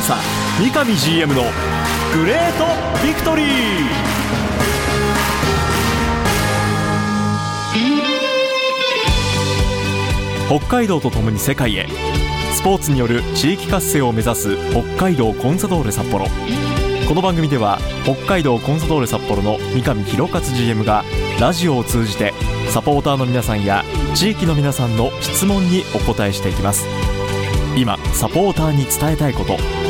ンサ三上 GM のグレートビクトリー。北海道とともに世界へスポーツによる地域活性を目指す北海道コンサドーレ札幌。この番組では北海道コンサドーレ札幌の三上弘勝 GM がラジオを通じてサポーターの皆さんや地域の皆さんの質問にお答えしていきます。今サポーターに伝えたいこと。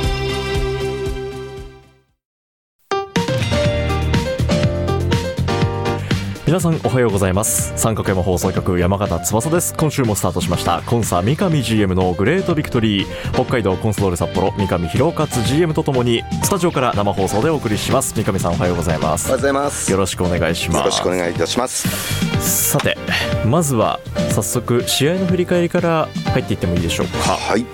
皆さんおはようございます。三角山放送局山形翼です。今週もスタートしました。コンサ三上 GM のグレートビクトリー。北海道コンソドーレ札幌三上弘勝 GM とともにスタジオから生放送でお送りします。三上さんおはようございます。おはようございます。よろしくお願いします。よろしくお願いいたします。さてまずは早速試合の振り返りから入っていってもいいでしょうか。はい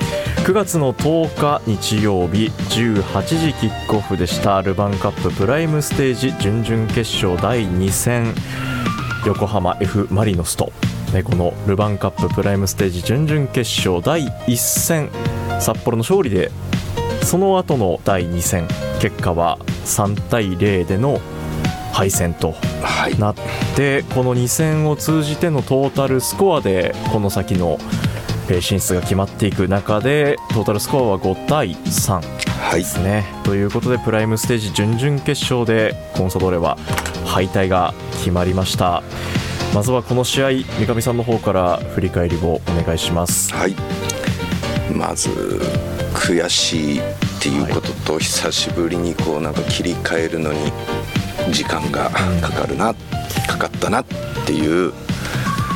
9月の10日日曜日18時キックオフでしたルヴァンカッププライムステージ準々決勝第2戦横浜 F・ マリノスとねこのルヴァンカッププライムステージ準々決勝第1戦札幌の勝利でその後の第2戦結果は3対0での敗戦とはい。なってこの2戦を通じてのトータルスコアでこの先のえー進出が決まっていく中でトータルスコアは5対3はい。ですね。ということでプライムステージ準々決勝でコンサドーレは敗退が決まりました。まずはこの試合三上さんの方から振り返りをお願いします。はい。まず悔しいっていうことと、久しぶりにこうなんか切り替えるのに時間がかかるな、かかったなっていう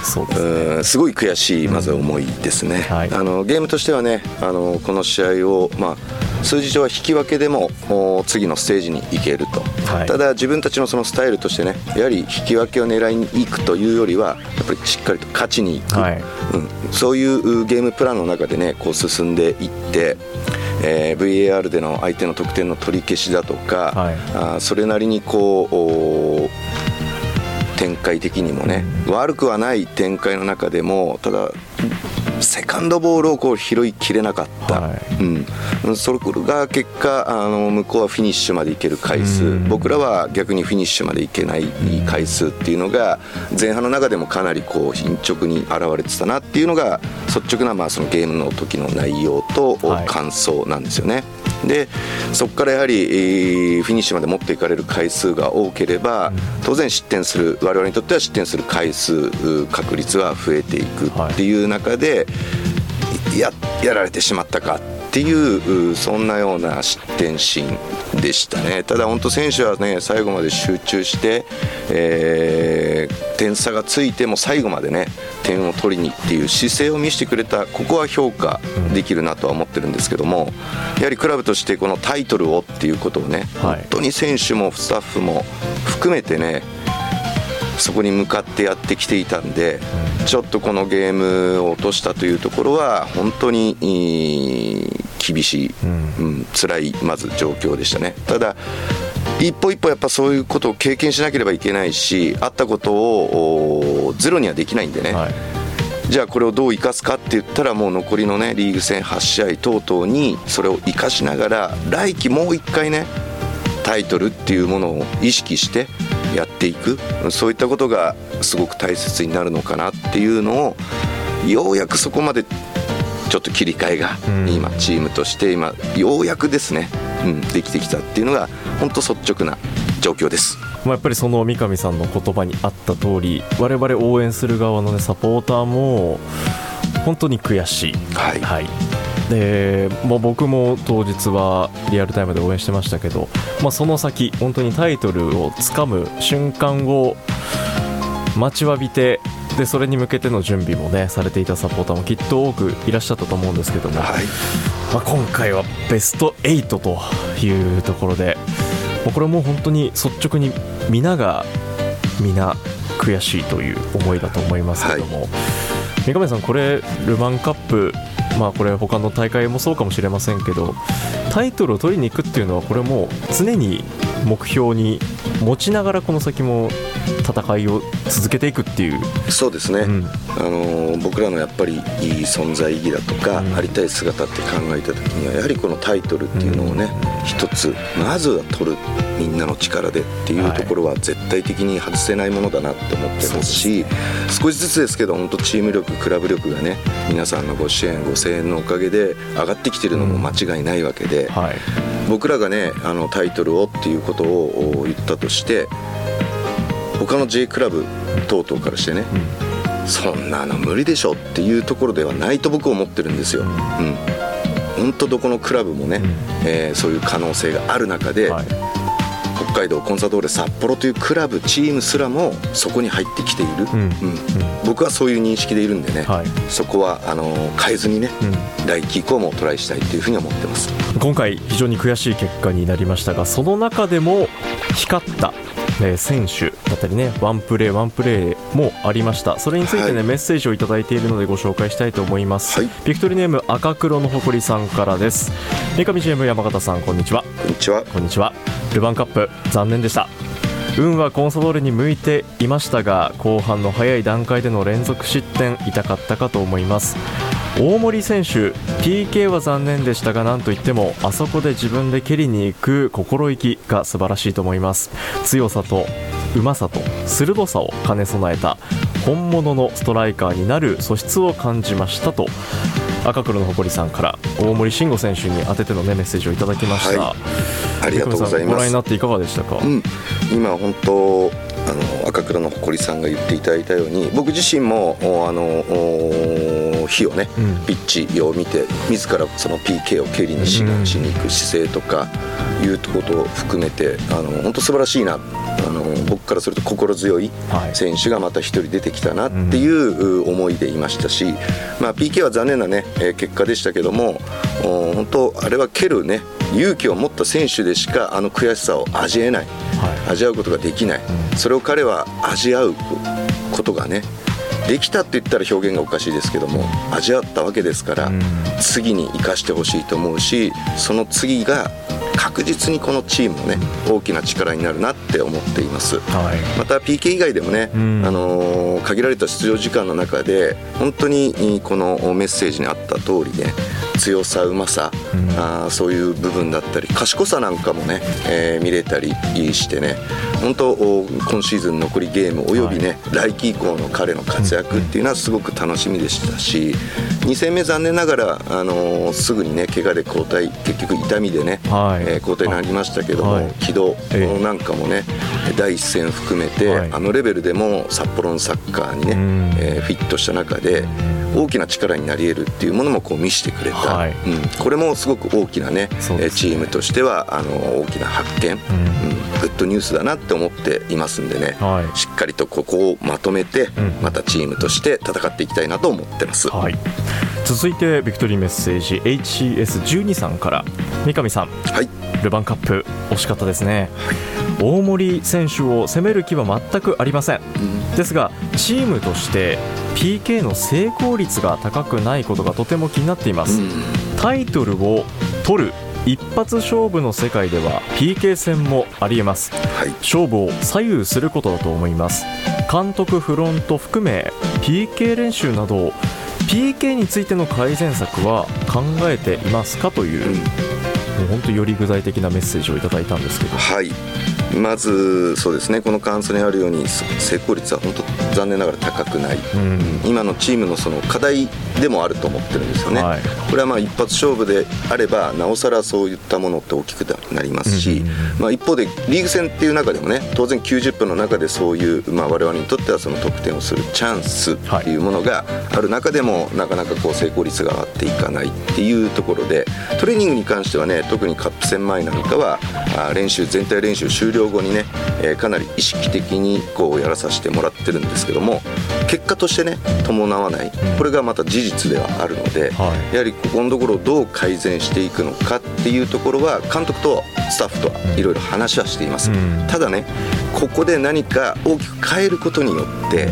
そうですね。うんすごい悔しいまず思いですね、はい。あのゲームとしてはねあのこの試合を、まあ、数字上は引き分けでも次のステージに行けると、はい。ただ自分たちのそのスタイルとしてねやはり引き分けを狙いに行くというよりはやっぱりしっかりと勝ちに行く、はい。うん、そういうゲームプランの中でねこう進んでいって。えー VAR での相手の得点の取り消しだとか、はい。あーそれなりにこうお展開的にもね、悪くはない展開の中でもただセカンドボールをこう拾いきれなかった、はい。うん、それが結果あの向こうはフィニッシュまでいける回数、うん。僕らは逆にフィニッシュまでいけない回数っていうのが前半の中でもかなりこう貧直に現れてたなっていうのが率直なまあそのゲームの時の内容とはい。感想なんですよね。でそこからやはり、えーフィニッシュまで持っていかれる回数が多ければ当然失点する我々にとっては失点する回数う確率は増えていくっていう中で、ややられてしまったかっていううそんなような失点シーンでしたね。ただ本当選手はね最後まで集中して、えー点差がついても最後までね点を取りにっていう姿勢を見せてくれたここは評価できるなとは思ってるんですけどもやはりクラブとしてこのタイトルをっていうことをね、はい。本当に選手もスタッフも含めてねそこに向かってやってきていたんで、ちょっとこのゲームを落としたというところは本当にえー厳しい、うん。辛いまず状況でしたね。ただ一歩一歩やっぱそういうことを経験しなければいけないしあったことをおゼロにはできないんでね、はい。じゃあこれをどう生かすかって言ったらもう残りのねリーグ戦8試合等々にそれを生かしながら来季もう一回ねタイトルっていうものを意識してやっていく。そういったことがすごく大切になるのかなっていうのをようやくそこまでちょっと切り替えがうん。今チームとして今ようやくですね、うん、できてきたっていうのが本当率直な状況です。まあ、やっぱりその三上さんの言葉にあった通り我々応援する側の、ね、サポーターも本当に悔しい、はい。はいでもう僕も当日はリアルタイムで応援してましたけど、まあ、その先本当にタイトルをつかむ瞬間を待ちわびてでそれに向けての準備もねされていたサポーターもきっと多くいらっしゃったと思うんですけども、はい。まあ、今回はベスト8というところでもうこれも本当に率直に皆が皆悔しいという思いだと思いますけども、三上さん、これルヴァンカップまあこれ他の大会もそうかもしれませんけどタイトルを取りに行くっていうのはこれもう常に目標に持ちながらこの先も戦いを続けていくっていう。そうですね、うん、あの僕らのやっぱりいい存在意義だとか、うん、ありたい姿って考えた時にはやはりこのタイトルっていうのをね、うん、一つまずは取るみんなの力でっていうところは絶対的に外せないものだなって思ってますし、はい、少しずつですけど本当チーム力クラブ力がね皆さんのご支援ご声援のおかげで上がってきてるのも間違いないわけで、はい、僕らがねあのタイトルをっていうことを言ったとして他の J クラブ等々からしてね、うん、そんなの無理でしょっていうところではないと僕は思ってるんですよ。うん。本当どこのクラブもね、うん、えー、そういう可能性がある中で、はい、北海道コンサドーレ札幌というクラブチームすらもそこに入ってきている、うん、うん、僕はそういう認識でいるんでね、はい、そこはあの変えずにね、うん、来季以降もトライしたいというふうに思ってます。今回非常に悔しい結果になりましたがその中でも光ったえー、選手だったりねワンプレーワンプレーもありました。それについてね、はい、メッセージを頂いているのでご紹介したいと思います、はい、ビクトリーネーム赤黒の誇りさんからです。三上 GM 山形さんこんにちは。こんにちは。こんにちは。ルヴァンカップ残念でした。運はコンサドーレに向いていましたが後半の早い段階での連続失点痛かったかと思います大森選手 PK は残念でしたが何といってもあそこで自分で蹴りに行く心意気が素晴らしいと思います。強さとうまさと鋭さを兼ね備えた本物のストライカーになる素質を感じましたと赤黒の誇りさんから大森慎吾選手に当てての、ね、メッセージをいただきました、はい、ありがとうございます。ご覧になっていかがでしたか、うん、今本当あの赤黒の誇りさんが言っていただいたように僕自身もあの日をね、うん、ピッチを見て自らその PK を蹴りにし,、しに行く姿勢とかいうことを含めてあの本当素晴らしいな。あの僕からすると心強い選手がまた1人出てきたなっていう思いでいましたし、まあ、PK は残念な、ね、結果でしたけども本当あれは蹴る、ね、勇気を持った選手でしかあの悔しさを味えない、はい、味わうことができない、うん、それを彼は味わうことがねできたって言ったら表現がおかしいですけども味わったわけですから、次に生かしてほしいと思うしその次が確実にこのチームのね大きな力になるなって思っています、はい、また PK 以外でもね、うん、あの限られた出場時間の中で本当にこのメッセージにあった通りね強さうまさ、うん、あそういう部分だったり賢さなんかもね、えー、見れたりしてね本当今シーズン残りゲームおよびね、はい、来季以降の彼の活躍っていうのはすごく楽しみでしたし2戦目残念ながら、あのー、すぐにね怪我で交代結局痛みでね、はい、えー、交代になりましたけども、はい、軌道なんかもね、えー、第一戦含めて、はい、あのレベルでも札幌のサッカーにね、えー、フィットした中で大きな力になり得るっていうものもこう見せてくれた、はい、うん、これもすごく大きなねね。チームとしてはあの大きな発見、うん、うん、グッドニュースだなって思っていますんでね、はい、しっかりとここをまとめて、またチームとして戦っていきたいなと思ってます。はい続いてビクトリーメッセージ HCS12 さんから。三上さん、はい、ルヴァンカップ惜しかったですね、はい、大森選手を攻める気は全くありません、うん、ですがチームとして PK の成功率が高くないことがとても気になっています、うん、タイトルを取る一発勝負の世界では PK 戦もありえます、はい、勝負を左右することだと思います。監督フロント含め PK 練習など PK についての改善策は考えていますかという、うん、もう本当より具体的なメッセージをいただいたんですけど。はいまずそうですねこの感想にあるように成功率は本当残念ながら高くない、うん、今のチームのその課題でもあると思ってるんですよね、はい、これはまあ一発勝負であればなおさらそういったものって大きくなりますし、うん、まあ、一方でリーグ戦っていう中でもね当然90分の中でそういう、まあ、我々にとってはその得点をするチャンスっていうものがある中でも、なかなかこう成功率が上がっていかないっていうところでトレーニングに関してはね特にカップ戦前なんかは練習全体練習終了後にね、えー、かなり意識的にこうやらさせてもらってるんですけども結果としてね伴わない。これがまた事実ではあるので、はい、やはりここのところをどう改善していくのかっていうところは監督とスタッフといろいろ話はしています、うん、ただねここで何か大きく変えることによって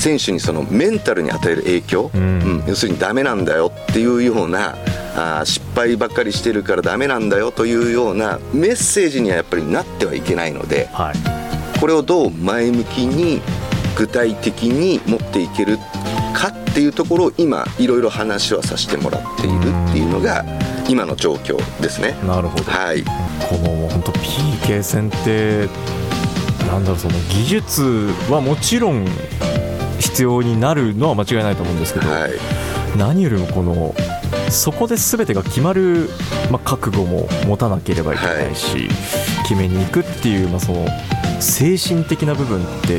選手にそのメンタルに与える影響、うん。うん。要するにダメなんだよっていうようなあー失敗ばっかりしてるからダメなんだよというようなメッセージにはやっぱりなってはいけないのではい。これをどう前向きに具体的に持っていけるかっていうところを今いろいろ話はさせてもらっているっていうのが今の状況ですね。なるほど。はい、このもう本当 PK 戦ってなんだろうその技術はもちろん必要になるのは間違いないと思うんですけど、はい。何よりもこのそこで全てが決まる、まあ、覚悟も持たなければいけないし、決めに行くっていう、まあ、その精神的な部分って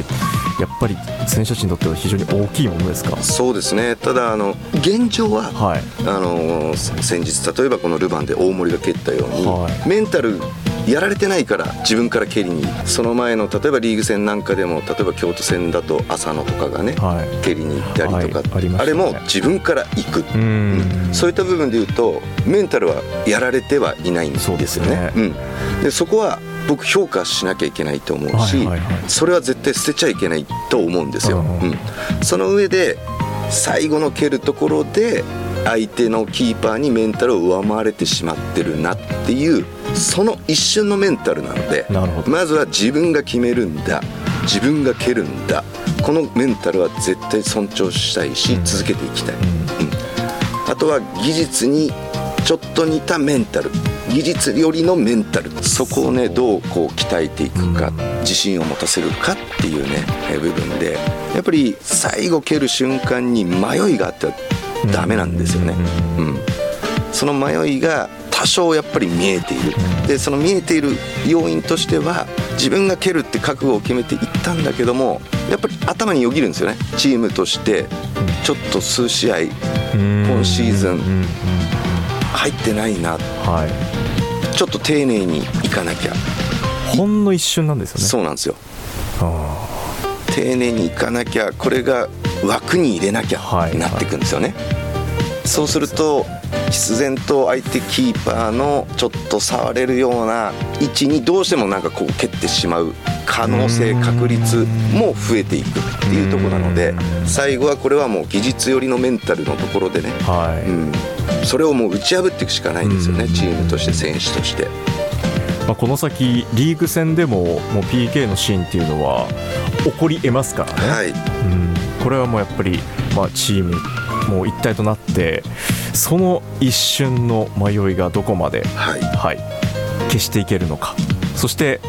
やっぱり選手たちにとっては非常に大きいものですか？そうですね。ただあの現状ははい。あの先日例えばこのルヴァンで大森が蹴ったように、はい。メンタルやられてないから自分から蹴りに。その前の例えばリーグ戦なんかでも例えば京都戦だと浅野とかがね、はい。蹴りに行ったりとか、はい。あね。れも自分から行く、うん。そういった部分で言うとメンタルはやられてはいないんですよね。そうですね。うん、でそこは僕評価しなきゃいけないと思うし、はいはいはい。それは絶対捨てちゃいけないと思うんですよ。うん。うん。その上で最後の蹴るところで相手のキーパーにメンタルを上回れてしまってるなっていうその一瞬のメンタルなのでまずは自分が決めるんだ。自分が蹴るんだ。このメンタルは絶対尊重したいし、うん。続けていきたい、うん。あとは技術にちょっと似たメンタル。技術よりのメンタル。そこをねどうこう鍛えていくか、うん。自信を持たせるかっていうねえ部分でやっぱり最後蹴る瞬間に迷いがあってはダメなんですよね、うん。その迷いが多少やっぱり見えている。でその見えている要因としては自分が蹴るって覚悟を決めていったんだけどもやっぱり頭によぎるんですよね。チームとしてちょっと数試合うん。今シーズン入ってないな。はい。ちょっと丁寧にいかなきゃ、ほんの一瞬なんですよね。そうなんですよ。あ丁寧にいかなきゃこれが枠に入れなきゃはいなっていくんですよね、そうすると必然と相手キーパーのちょっと触れるような位置にどうしてもなんかこう蹴ってしまう可能性うん確率も増えていくっていうところなのでうん。最後はこれはもう技術寄りのメンタルのところでね、ーはい、うん、それをもう打ち破っていくしかないんですよねうん。チームとして選手として。まあ、この先リーグ戦でももう PK のシーンっていうのは起こりえますからね、はい。うん、これはもうやっぱり、まあ、チームもう一体となってその一瞬の迷いがどこまで、はい。はい、消していけるのか。そして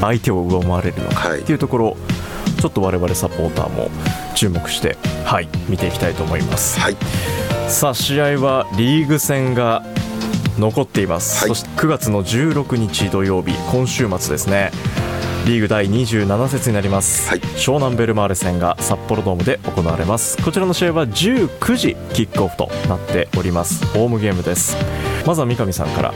相手を上回れるのか。はい。うところちょっと我々サポーターも注目して、はい、見ていきたいと思います。はい。さあ試合はリーグ戦が残っています、はい。そして9月の16日土曜日今週末ですねリーグ第27節になります、はい。湘南ベルマーレ戦が札幌ドームで行われます。こちらの試合は19時キックオフとなっております。ホームゲームです。まずは三上さんから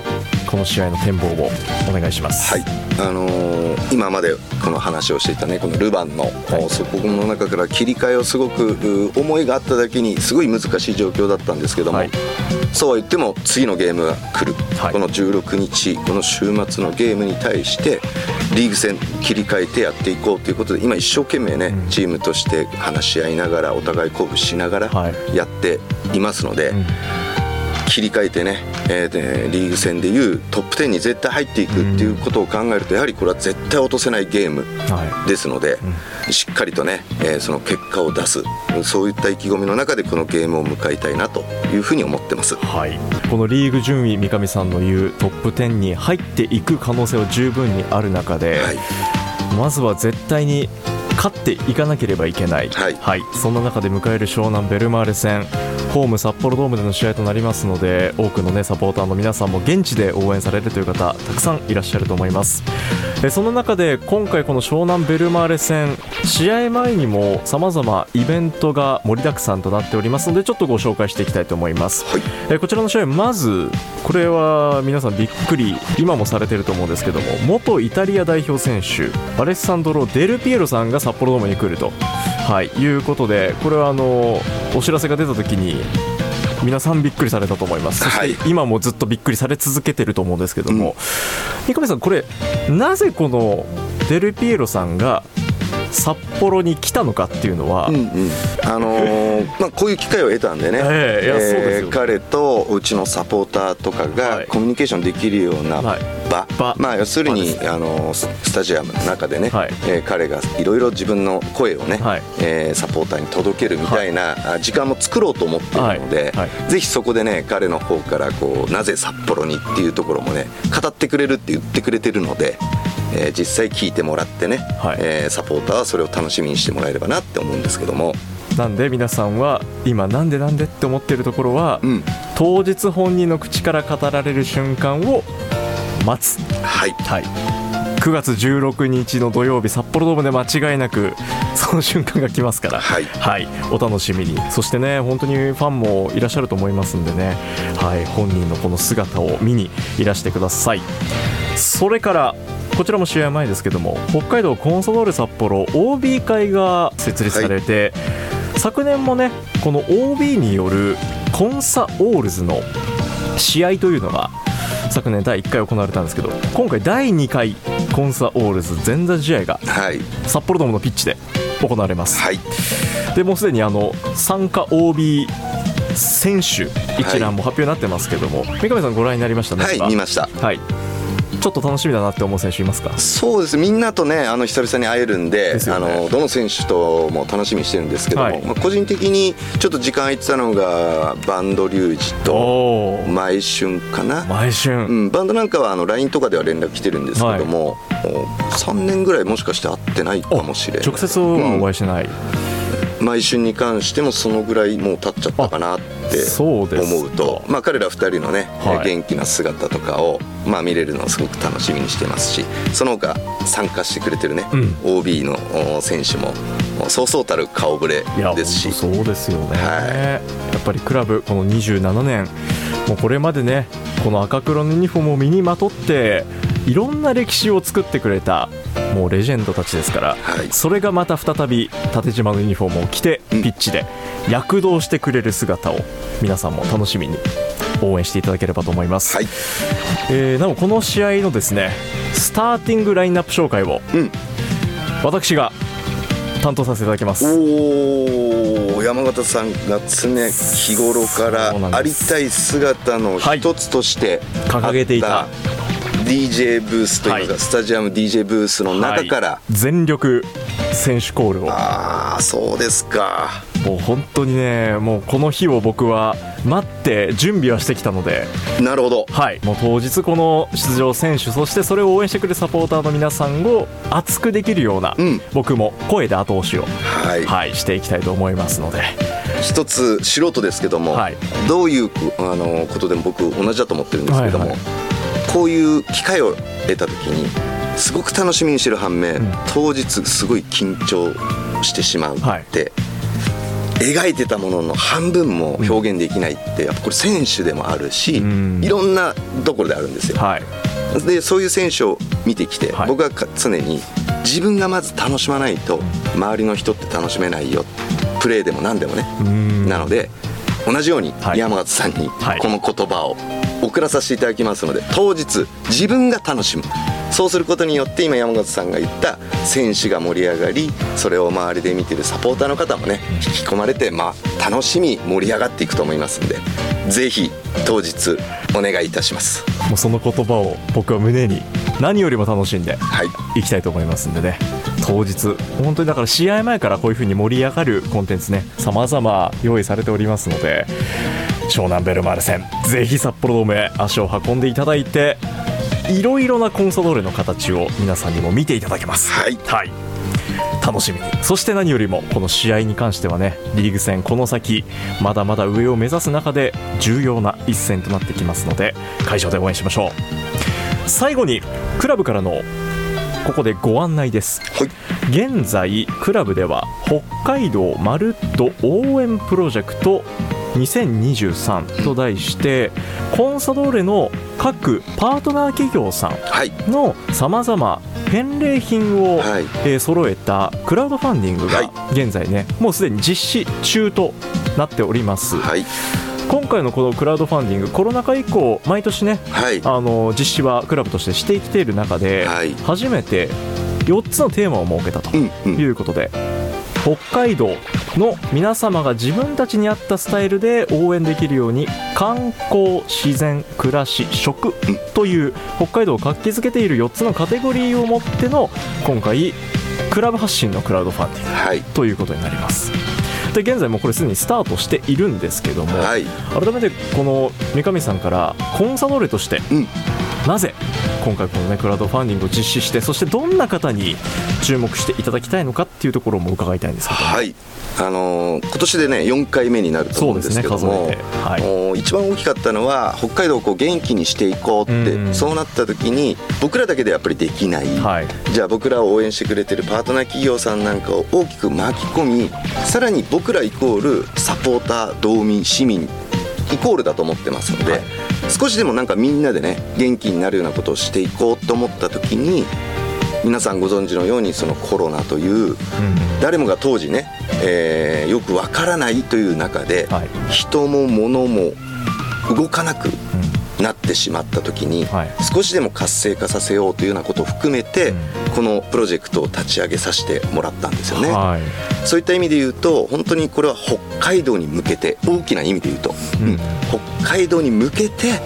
この試合の展望をお願いします。はい、あのー今までこの話をしていたねこのルヴァンの、はい。そこの中から切り替えをすごくう思いがあっただけにすごい難しい状況だったんですけども、はい。そうは言っても次のゲームが来る、はい。この16日この週末のゲームに対してリーグ戦切り替えてやっていこうということで今一生懸命ね、うん。チームとして話し合いながらお互い鼓舞しながらはい。やっていますので、うん切り替えてね、えーでリーグ戦でいうトップ10に絶対入っていくっていうことを考えるとやはりこれは絶対落とせないゲームはですので、しっかりとね、えーその結果を出すそういった意気込みの中でこのゲームを迎えたいなというふうに思ってます。い、はい、このリーグ順位三上さんの言うトップ10に入っていく可能性は十分にある中で、はい。まずは絶対に勝っていかなければいけない、はいそんな中で迎える湘南ベルマーレ戦ホーム札幌ドームでの試合となりますので多くの、ね、サポーターの皆さんも現地で応援されるという方たくさんいらっしゃると思います。えその中で今回この湘南ベルマーレ戦試合前にもさまざまイベントが盛りだくさんとなっておりますのでちょっとご紹介していきたいと思います。はい。えーこちらの試合まずこれは皆さんびっくり今もされてると思うんですけども元イタリア代表選手アレッサンドロ・デルピエロさんが札幌ドームに来ると、はい、いうことでこれはあのお知らせが出た時に皆さんびっくりされたと思います。そはい。して今もずっとびっくりされ続けてると思うんですけども、三上さんこれなぜこのデルピエロさんが札幌に来たのかっていうのは、うんうん。あのーまあ、こういう機会を得たんでね、ええいやそうですよ彼とうちのサポーターとかはい。がコミュニケーションできるようなはい場、場。まあ、要するにあのーススタジアムの中でね、はい。えー彼がいろいろ自分の声をね、はい。えーサポーターに届けるみたいな、あ時間も作ろうと思っているので、はい。はい。ぜひそこでね彼の方からこうなぜ札幌にっていうところもね語ってくれるって言ってくれてるので。えー実際聞いてもらってね、はい。えーサポーターはそれを楽しみにしてもらえればなって思うんですけども、なんで皆さんは今なんでなんでって思ってるところは、うん、当日本人の口から語られる瞬間を待つ、はい。はい、9月16日の土曜日札幌ドームで間違いなく その瞬間が来ますから、はい。お楽しみに。そしてね本当にファンもいらっしゃると思いますんでね、はい、本人のこの姿を見にいらしてください。それからこちらも試合前ですけども北海道コンサドーレ札幌 OB 会が設立されて、昨年もねこの OB によるコンサオールズの試合というのが昨年第1回行われたんですけど今回第2回コンサオールズ前座試合がはい。札幌ドームのピッチで行われます、はい。でもうすでにあの参加 OB 選手一覧も発表になってますけども、三上さんご覧になりましたねはい見ました。はいちょっと楽しみだなって思う選手いますか？そうです。みんなとねあの久々に会えるんでね。あのどの選手とも楽しみにしてるんですけども、はい。まあ、個人的にちょっと時間空いてたのがバンドリュウジと毎春かな、毎春、うん、バンドなんかはあの LINE とかでは連絡来てるんですけども、もう3年ぐらいもしかして会ってないかもしれない。直接はお会いしてない、毎春に関してもそのぐらいもう経っちゃったかなって思うと。まあ、彼ら2人のね、はい。元気な姿とかを、まあ、見れるのをすごく楽しみにしてますしその他参加してくれてるね、う OB のお選手もそうそうたる顔ぶれですし。そうですよね、はやっぱりクラブこの27年もうこれまでねこの赤黒のユニフォームを身にまとっていろんな歴史を作ってくれたもうレジェンドたちですから、はい。それがまた再び縦縞のユニフォームを着てピうん。ッチで躍動してくれる姿を皆さんも楽しみに応援していただければと思います、はい。えーなおこの試合のですねスターティングラインナップ紹介をうん。私が担当させていただきます。山形さんが常日頃からありたい姿の一つとして掲げていた DJ ブースというか、はい。スタジアム DJ ブースの中から、はい。全力選手コールを。ああそうですか。もう本当にねもうこの日を僕は待って準備はしてきたので、なるほど。はい、もう当日この出場選手そしてそれを応援してくれるサポーターの皆さんを熱くできるような、うん。僕も声で後押しを、はい、はい、していきたいと思いますので。一つ素人ですけども、はい。どういうあのことでも僕同じだと思ってるんですけども、はいはいこういう機会を得た時にすごく楽しみにしてる反面、うん。当日すごい緊張してしまうって、はい描いてたものの半分も表現できないってやっぱこれ選手でもあるし、うん。いろんなところであるんですよ。はい。でそういう選手を見てきて、はい。僕はか常に自分がまず楽しまないと周りの人って楽しめないよ。プレーでも何でもね、うん。なので同じようにはい。山形さんにはい。この言葉を送らさせていただきますので当日自分が楽しむ。そうすることによって今山形さんが言った選手が盛り上がりそれを周りで見てるサポーターの方もね引き込まれてまあ楽しみ盛り上がっていくと思いますんでぜひ当日お願いいたします。もうその言葉を僕は胸に何よりも楽しんではい。いきたいと思いますんでね。当日本当にだから試合前からこういう風に盛り上がるコンテンツね様々用意されておりますので湘南ベルマーレ戦。ぜひ札幌ドームへ足を運んでいただいていろいろなコンサドーレの形を皆さんにも見ていただけます。はい。はい。楽しみに。そして何よりもこの試合に関してはねリーグ戦この先まだまだ上を目指す中で重要な一戦となってきますので会場で応援しましょう。最後にクラブからのここでご案内です。はい。現在クラブでは北海道まるっと応援プロジェクト2023と題してコンサドーレの各パートナー企業さんはい。のさまざま返礼品を、はい。えー揃えたクラウドファンディングはい。が現在ねもうすでに実施中となっております、はい。今回のこのクラウドファンディングコロナ禍以降毎年ねはい。あの実施はクラブとしてしてきている中で、はい。初めて4つのテーマを設けたとうんうん。いうことで、北海道の皆様が自分たちに合ったスタイルで応援できるように観光自然暮らし食という北海道を活気づけている4つのカテゴリーを持っての今回クラブ発信のクラウドファンディングはい。ということになります。で現在もうこれすでにスタートしているんですけども、はい。改めてこの三上さんからコンサドーレとして、うん。なぜ今回このねクラウドファンディングを実施してそしてどんな方に注目していただきたいのかっていうところも伺いたいんですけど。もはい。あのー今年でね4回目になると思うんですけども。ねはい一番大きかったのは北海道をこう元気にしていこうって、うん。そうなった時に僕らだけでやっぱりできない、はい。じゃあ僕らを応援してくれてるパートナー企業さんなんかを大きく巻き込みさらに僕らイコールサポーター道民市民イコールだと思ってますので、はい少しでもなんかみんなでね元気になるようなことをしていこうと思った時に皆さんご存知のようにそのコロナという誰もが当時ね、えーよくわからないという中で、はい。人も物も動かなくなってしまった時に、はい。少しでも活性化させようというようなことを含めて、うん。このプロジェクトを立ち上げさせてもらったんですよね、はいそういった意味で言うと本当にこれは北海道に向けて大きな意味で言うと、うん。北海道に向けて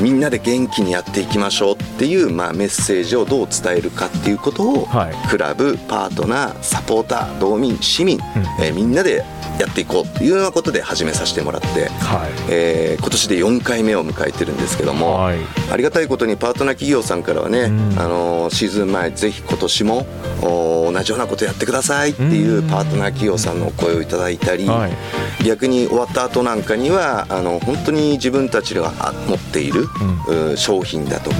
みんなで元気にやっていきましょうっていう、まあ、メッセージをどう伝えるかっていうことを、はい。クラブパートナーサポーター道民市民、えーみんなでやっていこうっていうようなことで始めさせてもらって、はい。えー今年で4回目を迎えてるんですけども、はい。ありがたいことにパートナー企業さんからはね、うん。あのーシーズン前ぜひ今年もお同じようなことやってくださいっていううん。パートナー企業さんのお声をいただいたり、はい。逆に終わった後なんかにはあの本当に自分たちがあ持っている、う商品だとか、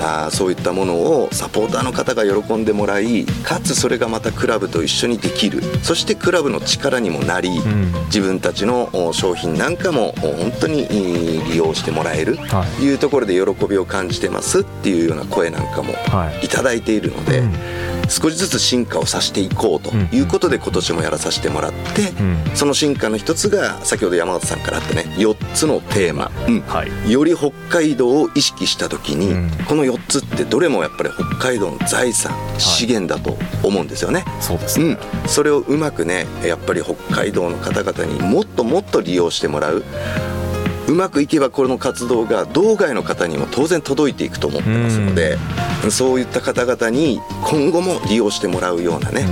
あーそういったものをサポーターの方が喜んでもらいかつそれがまたクラブと一緒にできる。そしてクラブの力にもなり、ん自分たちのお商品なんかもお本当に利用してもらえるはというところで喜びを感じてますっていうような声なんかもはい。いただいているので、うん。少しずつ進化をさせていこうということで今年もやらさせてもらって、うん。その進化の一つが先ほど山形さんからあったね4つのテーマ、より北海道を意識した時に、うん。この4つってどれもやっぱり北海道の財産、資源だと思うんですよね。そうですね。うん、それをうまくねやっぱり北海道の方々にもっともっと利用してもらう。うまくいけばこの活動が道外の方にも当然届いていくと思ってますので、そういった方々に今後も利用してもらうようなね、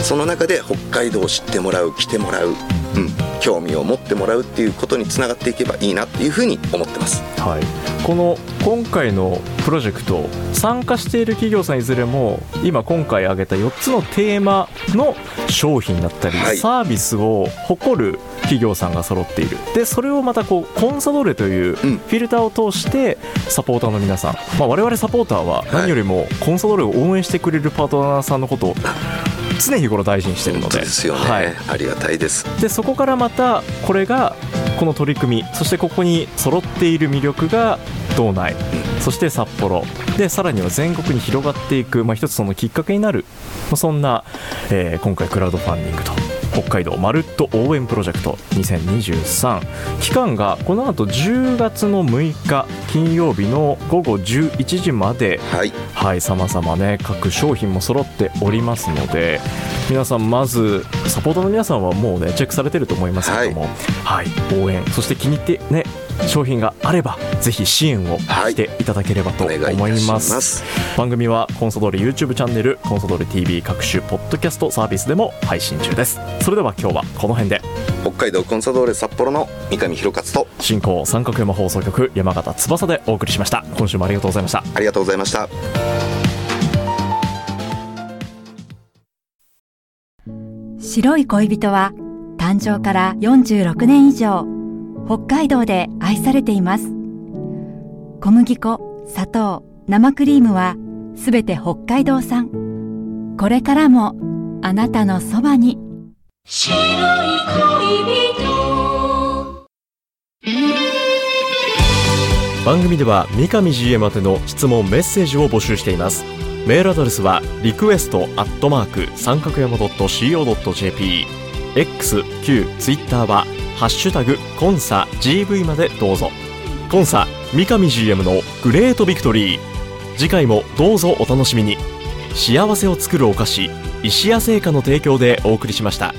その中で北海道を知ってもらう来てもらう、うん、興味を持ってもらうっていうことにつながっていけばいいなっていうふうに思ってます。はい、この今回のプロジェクト参加している企業さんいずれも今今回挙げた4つのテーマの商品だったり、はい。サービスを誇る企業さんが揃っている。でそれをまたこうコンサドーレというフうん。ィルターを通してサポーターの皆さん、まあ、我々サポーターは何よりもコンサドーレを応援してくれるパートナーさんのことを常日頃大事にしてるので。ですよね、はい、ありがたいです。でそこからまたこれがこの取り組みそしてここに揃っている魅力が道内そして札幌。でさらには全国に広がっていく、まあ、一つそのきっかけになる、まあそんな、えー今回クラウドファンディングと北海道まるっと応援プロジェクト2023期間がこの後10月の6日金曜日の午後11時まで。はい、はい、様々ね、各商品も揃っておりますので、皆さん、まず、サポーターの皆さんはもうね、チェックされてると思いますけども、はい、応援、そして気に入ってね、商品があれば、ぜひ支援をはいしていただければとお願いいた思いしまます。す。番組はコンソドーレ YouTube チャンネル、コンソドーレ TV 各種ポッドキャストサービスでも配信中です。それでは今日はこの辺で、北海道コンサドーレ札幌の三上弘勝と進行三角山放送局山形翼でお送りしました。今週もありがとうございました。ありがとうございました。白い恋人は誕生から46年以上北海道で愛されています。小麦粉砂糖生クリームはすべて北海道産。これからもあなたのそばに。白い恋人。番組では三上 GM 宛ての質問メッセージを募集しています。メールアドレスはリクエストアットマーク三角山 .co.jp X、Q、Twitter はハッシュタグコンサ GV までどうぞ。コンサ三上 GM のグレートビクトリー。次回もどうぞお楽しみに。幸せを作るお菓子石屋製菓の提供でお送りしました。